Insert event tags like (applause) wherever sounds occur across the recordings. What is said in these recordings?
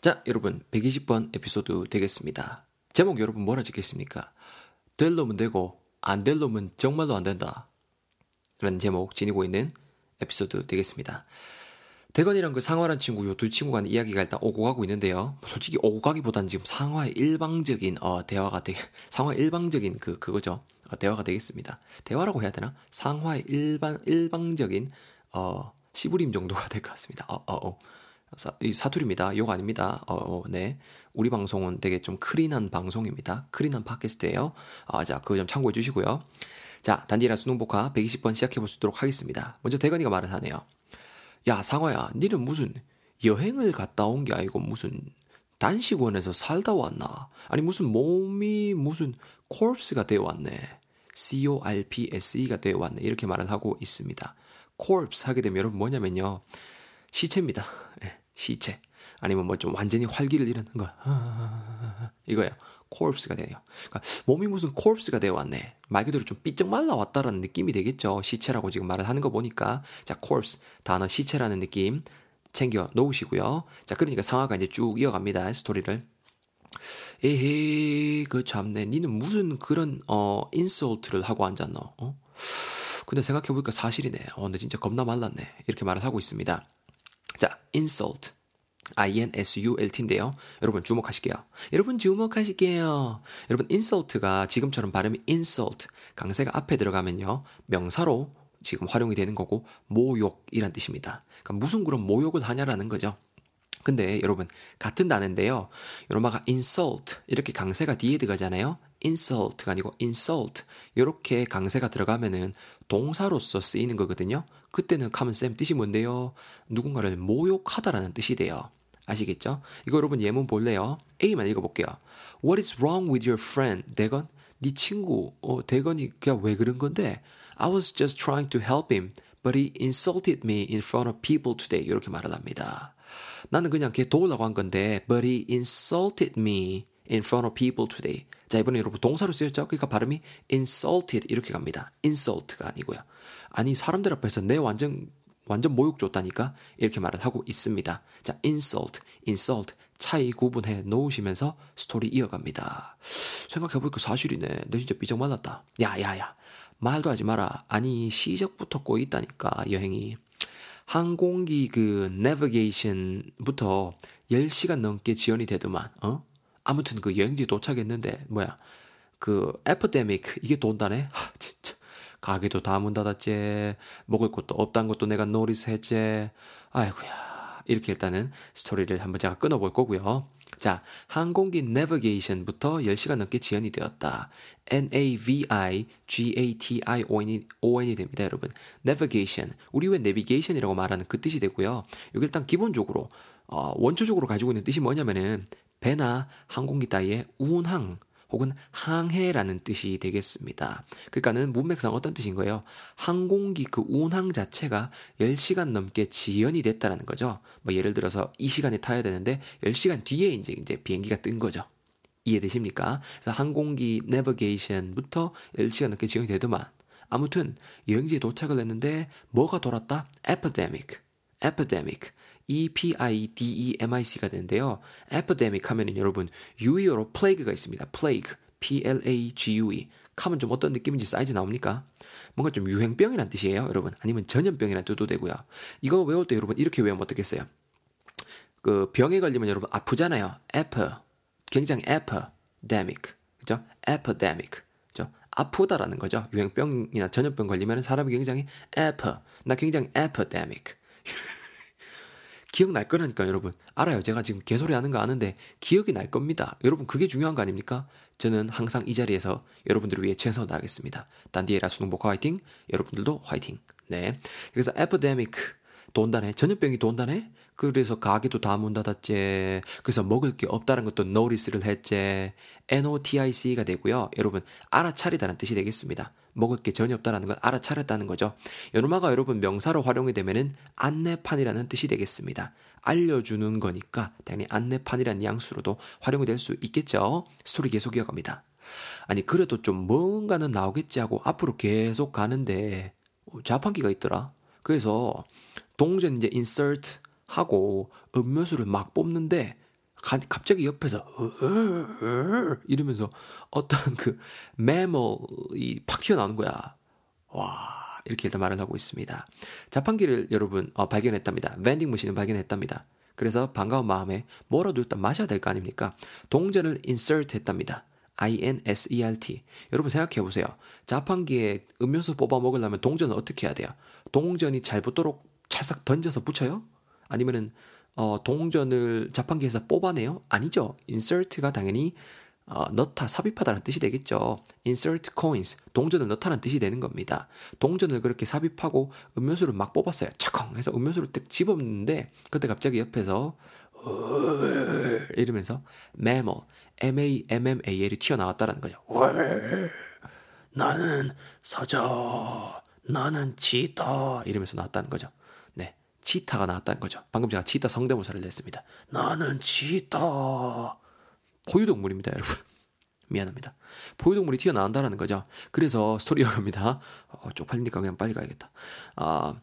자, 여러분 120번 에피소드 되겠습니다. 제목 여러분 뭐라 짓겠습니까? 될 놈은 되고 안 될 놈은 정말로 안 된다. 라는 제목 지니고 있는 에피소드 되겠습니다. 대건이랑 그 상화란 친구 요 두 친구 간 이야기가 일단 오고 가고 있는데요. 솔직히 오고 가기보단 지금 상화의 일방적인 어 대화가 되 (laughs) 상화 일방적인 그 그거죠. 어, 대화가 되겠습니다. 대화라고 해야 되나? 상화의 일반 일방적인 어 시부림 정도가 될 것 같습니다. 어 어, 어. 사, 사투리입니다. 욕 아닙니다. 어, 어, 네. 우리 방송은 되게 좀 크린한 방송입니다. 크린한 팟캐스트예요. 아, 자, 그거 좀 참고해 주시고요. 자, 단디라 수능 복화 120번 시작해 보도록 하겠습니다. 먼저 대건이가 말을 하네요. 야, 상화야, 니는 무슨 여행을 갔다 온 게 아니고 무슨 단식원에서 살다 왔나? 아니, 무슨 몸이 무슨 corpse가 되어 왔네. C-O-R-P-S-E가 되어 왔네. 이렇게 말을 하고 있습니다. corpse 하게 되면 여러분 뭐냐면요. 시체입니다. 네, 시체. 아니면 뭐 좀 완전히 활기를 잃는 거. 이거예요. corpse가 돼요. 그러니까 몸이 무슨 corpse가 되어 왔네. 말 그대로 좀 삐쩍 말라 왔다라는 느낌이 되겠죠. 시체라고 지금 말을 하는 거 보니까. 자, corpse. 단어 시체라는 느낌 챙겨 놓으시고요. 자, 그러니까 상화가 이제 쭉 이어갑니다. 스토리를. 에헤, 그 참네. 니는 무슨 그런 어 인솔트를 하고 앉았노? 어? 근데 생각해보니까 사실이네. 어, 근데 진짜 겁나 말랐네. 이렇게 말을 하고 있습니다. 자, insult. I-N-S-U-L-T인데요. 여러분 주목하실게요. 여러분 주목하실게요. 여러분 insult가 지금처럼 발음이 insult, 강세가 앞에 들어가면요. 명사로 지금 활용이 되는 거고 모욕이란 뜻입니다. 그러니까 무슨 그런 모욕을 하냐라는 거죠. 근데 여러분 같은 단어인데요. 여러분가 insult 이렇게 강세가 뒤에 들어가잖아요. insult가 아니고 insult 이렇게 강세가 들어가면은 동사로서 쓰이는 거거든요. 그때는 common 쌤 뜻이 뭔데요? 누군가를 모욕하다라는 뜻이 돼요. 아시겠죠? 이거 여러분 예문 볼래요? A만 읽어볼게요. What is wrong with your friend? 대건? 네 친구, 어, 대건이 그냥 왜 그런 건데? I was just trying to help him, but he insulted me in front of people today. 이렇게 말을 합니다. 나는 그냥 걔 도우려고 한 건데, but he insulted me in front of people today. 자, 이번에 여러분 동사로 쓰였죠? 그러니까 발음이 insulted 이렇게 갑니다. insult가 아니고요. 아니, 사람들 앞에서 내 완전 완전 모욕 줬다니까 이렇게 말을 하고 있습니다. 자, insult, insult 차이 구분해 놓으시면서 스토리 이어갑니다. 생각해보니까 사실이네. 내 진짜 삐쩍 말랐다. 야 야 야 말도 하지 마라. 아니 시작부터 꼬이 있다니까 여행이. 항공기 그 내비게이션부터 10시간 넘게 지연이 되더만. 어? 아무튼 그 여행지 도착했는데 뭐야 그 에피데믹 이게 돈다네. 하, 진짜. 가게도 다 문 닫았지. 먹을 것도 없단 것도 내가 노리스했지. 아이고야. 이렇게 일단은 스토리를 한번 제가 끊어볼 거고요. 자, 항공기 내비게이션부터 10시간 넘게 지연이 되었다. N-A-V-I-G-A-T-I-O-N이 O-N이 됩니다, 여러분. navigation. 우리 왜 내비게이션이라고 말하는 그 뜻이 되고요. 여기 일단 기본적으로, 어, 원초적으로 가지고 있는 뜻이 뭐냐면은, 배나 항공기 따위의 운항, 혹은 항해라는 뜻이 되겠습니다. 그러니까는 문맥상 어떤 뜻인 거예요? 항공기 그 운항 자체가 10시간 넘게 지연이 됐다라는 거죠. 뭐 예를 들어서 이 시간에 타야 되는데 10시간 뒤에 이제 이제 비행기가 뜬 거죠. 이해되십니까? 그래서 항공기 내비게이션부터 10시간 넘게 지연이 되더만 아무튼 여행지에 도착을 했는데 뭐가 돌았다? epidemic. epidemic. E-P-I-D-E-M-I-C가 되는데요. epidemic 하면은 여러분 유의어로 plague가 있습니다. plague, P-L-A-G-U-E. 하면 좀 어떤 느낌인지 사이즈 나옵니까? 뭔가 좀 유행병이란 뜻이에요, 여러분. 아니면 전염병이란 뜻도 되고요. 이거 외울 때 여러분 이렇게 외우면 어떻겠어요? 그 병에 걸리면 여러분 아프잖아요. ep, 굉장히 epidemic, 그죠? epidemic, 그죠? 아프다라는 거죠. 유행병이나 전염병 걸리면 사람이 굉장히 ep, 나 굉장히 epidemic. 기억날 거라니까 여러분. 알아요. 제가 지금 개소리 하는 거 아는데 기억이 날 겁니다. 여러분 그게 중요한 거 아닙니까? 저는 항상 이 자리에서 여러분들을 위해 최선을 다하겠습니다. 단디에라 수능복화 화이팅. 여러분들도 화이팅. 네. 그래서 에피데믹 돈다네. 전염병이 돈다네. 그래서 가게도 다 문 닫았지. 그래서 먹을 게 없다는 것도 노리스를 했지. NOTIC가 되고요. 여러분 알아차리다는 뜻이 되겠습니다. 먹을 게 전혀 없다라는 걸 알아차렸다는 거죠. 연어마가 여러분 명사로 활용이 되면은 안내판이라는 뜻이 되겠습니다. 알려주는 거니까 당연히 안내판이라는 양수로도 활용이 될 수 있겠죠. 스토리 계속 이어갑니다. 아니 그래도 좀 뭔가는 나오겠지 하고 앞으로 계속 가는데 자판기가 있더라. 그래서 동전 이제 insert 하고 음료수를 막 뽑는데 갑자기 옆에서 이러면서 어떤 그 매몰이 팍 튀어나오는 거야. 와 이렇게 일단 말을 하고 있습니다. 자판기를 여러분 어, 발견했답니다. vending 머신을 발견했답니다. 그래서 반가운 마음에 뭐라도 일단 마셔야 될 거 아닙니까? 동전을 insert 했답니다. I-N-S-E-R-T. 여러분 생각해 보세요. 자판기에 음료수 뽑아 먹으려면 동전을 어떻게 해야 돼요? 동전이 잘 붙도록 찰싹 던져서 붙여요? 아니면은 어, 동전을 자판기에서 뽑아내요? 아니죠. insert가 당연히 어, 넣다, 삽입하다는 뜻이 되겠죠. insert coins, 동전을 넣다는 뜻이 되는 겁니다. 동전을 그렇게 삽입하고 음료수를 막 뽑았어요. 차컹 해서 음료수를 딱 집었는데 그때 갑자기 옆에서 (laughs) 이러면서 mammal, M-A-M-M-A-L이 튀어나왔다라는 거죠. 나는 사자, 나는 치타 이러면서 나왔다는 거죠. 네, 치타가 나왔다는 거죠. 방금 제가 치타 성대모사를 냈습니다. 나는 치타. 포유동물입니다, 여러분. (laughs) 미안합니다. 포유동물이 튀어나온다라는 거죠. 그래서 스토리가 갑니다. 어, 쪽팔리니까 그냥 빨리 가야겠다. 아,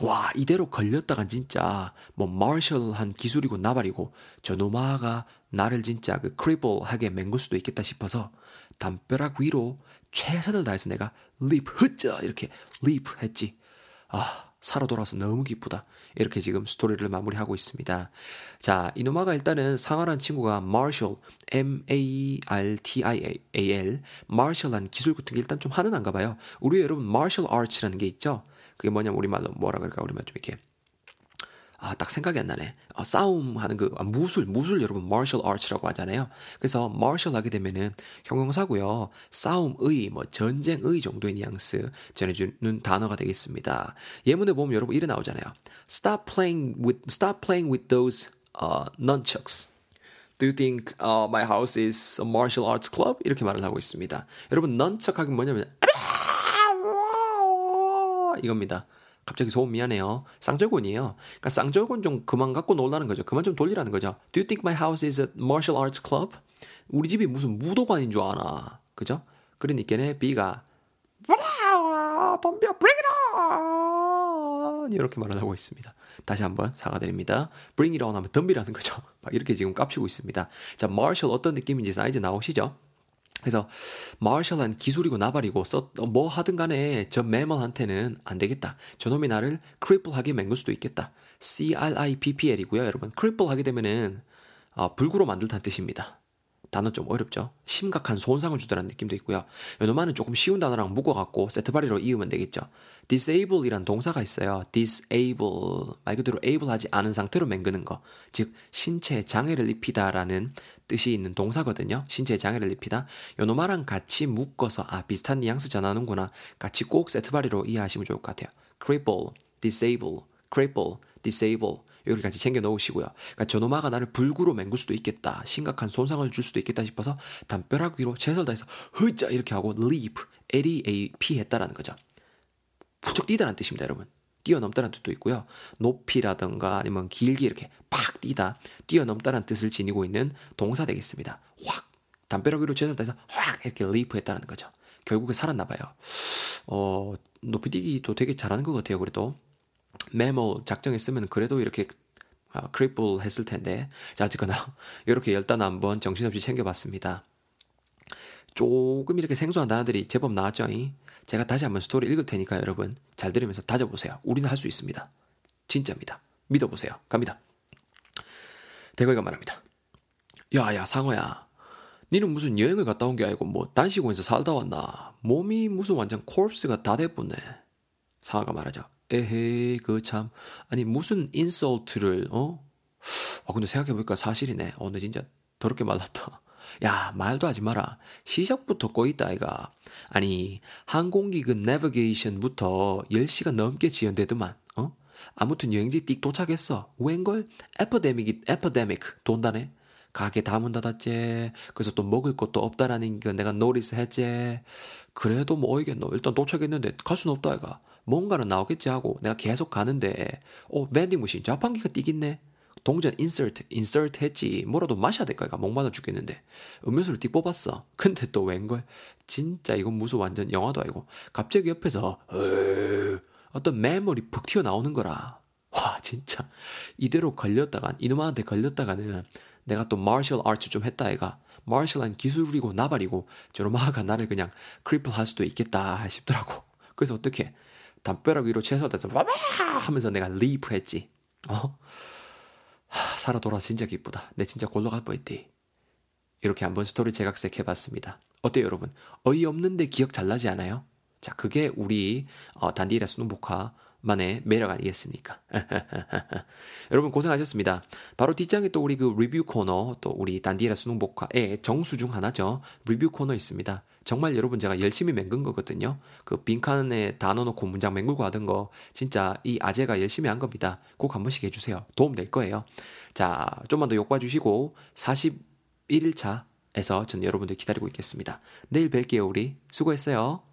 와, 이대로 걸렸다간 진짜 뭐 martial한 기술이고 나발이고 저 노마가 나를 진짜 그 cripple하게 맹글 수도 있겠다 싶어서 담벼락 위로 최선을 다해서 내가 leap 하자 이렇게 leap 했지. 아, 살아 돌아서 너무 기쁘다. 이렇게 지금 스토리를 마무리하고 있습니다. 자, 이노마가 일단은 상하란 친구가 martial, M-A-R-T-I-A-L, Marshall한 기술 같은 게 일단 좀 하는 안가 봐요. 우리 여러분 Martial Arts라는 게 있죠? 그게 뭐냐면 우리말로 뭐라 그럴까? 우리말 좀 이렇게 아, 딱 생각이 안 나네. 아, 싸움하는 그 아, 무술, 무술 여러분 martial arts라고 하잖아요. 그래서 martial 하게 되면은 형용사고요. 싸움의, 뭐 전쟁의 정도의 뉘앙스 전해주는 단어가 되겠습니다. 예문에 보면 여러분 이래 나오잖아요. Stop playing with, stop playing with those uh, nunchucks. Do you think uh, my house is a martial arts club? 이렇게 말을 하고 있습니다. 여러분 nunchuck 하긴 뭐냐면 이겁니다. 갑자기 소음 미안해요. 쌍절곤이에요. 그러니까 쌍절곤 좀 그만 갖고 놀라는 거죠. 그만 좀 돌리라는 거죠. Do you think my house is a martial arts club? 우리 집이 무슨 무도관인 줄 아나. 그죠? 그러니까는 B가 덤벼 bring it on 이렇게 말을 하고 있습니다. 다시 한번 사과드립니다. bring it on 하면 덤비라는 거죠. 막 이렇게 지금 깝치고 있습니다. 자, martial 어떤 느낌인지 사이즈 나오시죠? 그래서 마셜한 기술이고 나발이고 써, 뭐 하든 간에 저 매멀한테는 안 되겠다. 저놈이 나를 크리플하게 맹글 수도 있겠다. C-R-I-P-P-L이고요. 여러분 크리플하게 되면은 어, 불구로 만들다는 뜻입니다. 단어 좀 어렵죠? 심각한 손상을 주더라는 느낌도 있고요. 요놈만은 조금 쉬운 단어랑 묶어갖고 세트바리로 이으면 되겠죠. disable이란 동사가 있어요. disable 말 그대로 able하지 않은 상태로 맹그는 거, 즉 신체 장애를 입히다라는 뜻이 있는 동사거든요. 신체 장애를 입히다. 요놈아랑 같이 묶어서 아 비슷한 뉘앙스 전하는구나. 같이 꼭 세트바리로 이해하시면 좋을 것 같아요. cripple, disable, cripple, disable 여기까지 챙겨 넣으시고요. 그러니까 저놈아가 나를 불구로 맹글 수도 있겠다. 심각한 손상을 줄 수도 있겠다 싶어서 담벼락 위로 최선을 다해서 흐자 이렇게 하고 leap, L-E-A-P 했다라는 거죠. 부쩍 뛰다라는 뜻입니다, 여러분. 뛰어넘다라는 뜻도 있고요. 높이라든가 아니면 길게 이렇게 팍 뛰다, 뛰어넘다라는 뜻을 지니고 있는 동사 되겠습니다. 확 담벼락 위로 최선을 다해서 확 이렇게 leap 했다라는 거죠. 결국에 살았나 봐요. 어, 높이 뛰기도 되게 잘하는 것 같아요. 그래도 메모 작정했으면 그래도 이렇게 어, 크리플 했을 텐데 자 어쨌거나 (laughs) 이렇게 열단 한번 정신없이 챙겨봤습니다. 조금 이렇게 생소한 단어들이 제법 나왔죠. 제가 다시 한번 스토리 읽을 테니까 여러분 잘 들으면서 다져보세요. 우리는 할 수 있습니다. 진짜입니다. 믿어보세요. 갑니다. 대거이가 말합니다. 야야 상어야 니는 무슨 여행을 갔다 온 게 아니고 뭐 단시공에서 살다 왔나 몸이 무슨 완전 콜프스가 다 돼뿐네 상어가 말하죠. 에헤이 그 참 아니 무슨 insult를 어? 아 근데 생각해보니까 사실이네. 어 근데 진짜 더럽게 말랐다. (laughs) 야 말도 하지 마라. 시작부터 꼬있다 아이가. 아니 항공기그 내비게이션부터 10시간 넘게 지연되더만. 어? 아무튼 여행지 띡 도착했어. 웬걸? epidemic이 epidemic 돈다네. 가게 다 문 닫았지. 그래서 또 먹을 것도 없다라는 거 내가 notice 했지. 그래도 뭐 어이겠노. 일단 도착했는데 갈 수는 없다 아이가. 뭔가는 나오겠지 하고 내가 계속 가는데 어 vending machine 자판기가 뛰겠네. 동전 insert insert 했지. 뭐라도 마셔야 될까? 이가 목마르 죽겠는데. 음료수를 띡 뽑았어. 근데 또 웬걸 진짜 이건 무슨 완전 영화도 아니고 갑자기 옆에서 어떤 괴물이 푹 튀어나오는 거라. 와 진짜. 이대로 걸렸다간 이놈한테 걸렸다가는 내가 또 martial art 좀 했다 애가. martial한 기술이고 나발이고 저놈아가 나를 그냥 cripple 할 수도 있겠다 싶더라고. 그래서 어떻게 담벼락 위로 최선 다해서 와바 하면서 내가 leap 했지. 어? 하, 살아 돌아 진짜 기쁘다. 내 진짜 골로 갈 뻔했디. 이렇게 한번 스토리 재각색 해봤습니다. 어때요, 여러분? 어이없는데 기억 잘 나지 않아요? 자, 그게 우리 어, 단디라 수능 복화 만의 매력 아니겠습니까? (laughs) 여러분 고생하셨습니다. 바로 뒷장에 또 우리 그 리뷰 코너, 또 우리 단디라 수능 복화의 정수 중 하나죠. 리뷰 코너 있습니다. 정말 여러분 제가 열심히 맹근 거거든요. 그 빈칸에 단어 넣고 문장 맹글고 하던 거 진짜 이 아재가 열심히 한 겁니다. 꼭 한 번씩 해주세요. 도움 될 거예요. 자, 좀만 더 욕 봐 주시고 41일차에서 전 여러분들 기다리고 있겠습니다. 내일 뵐게요, 우리. 수고했어요.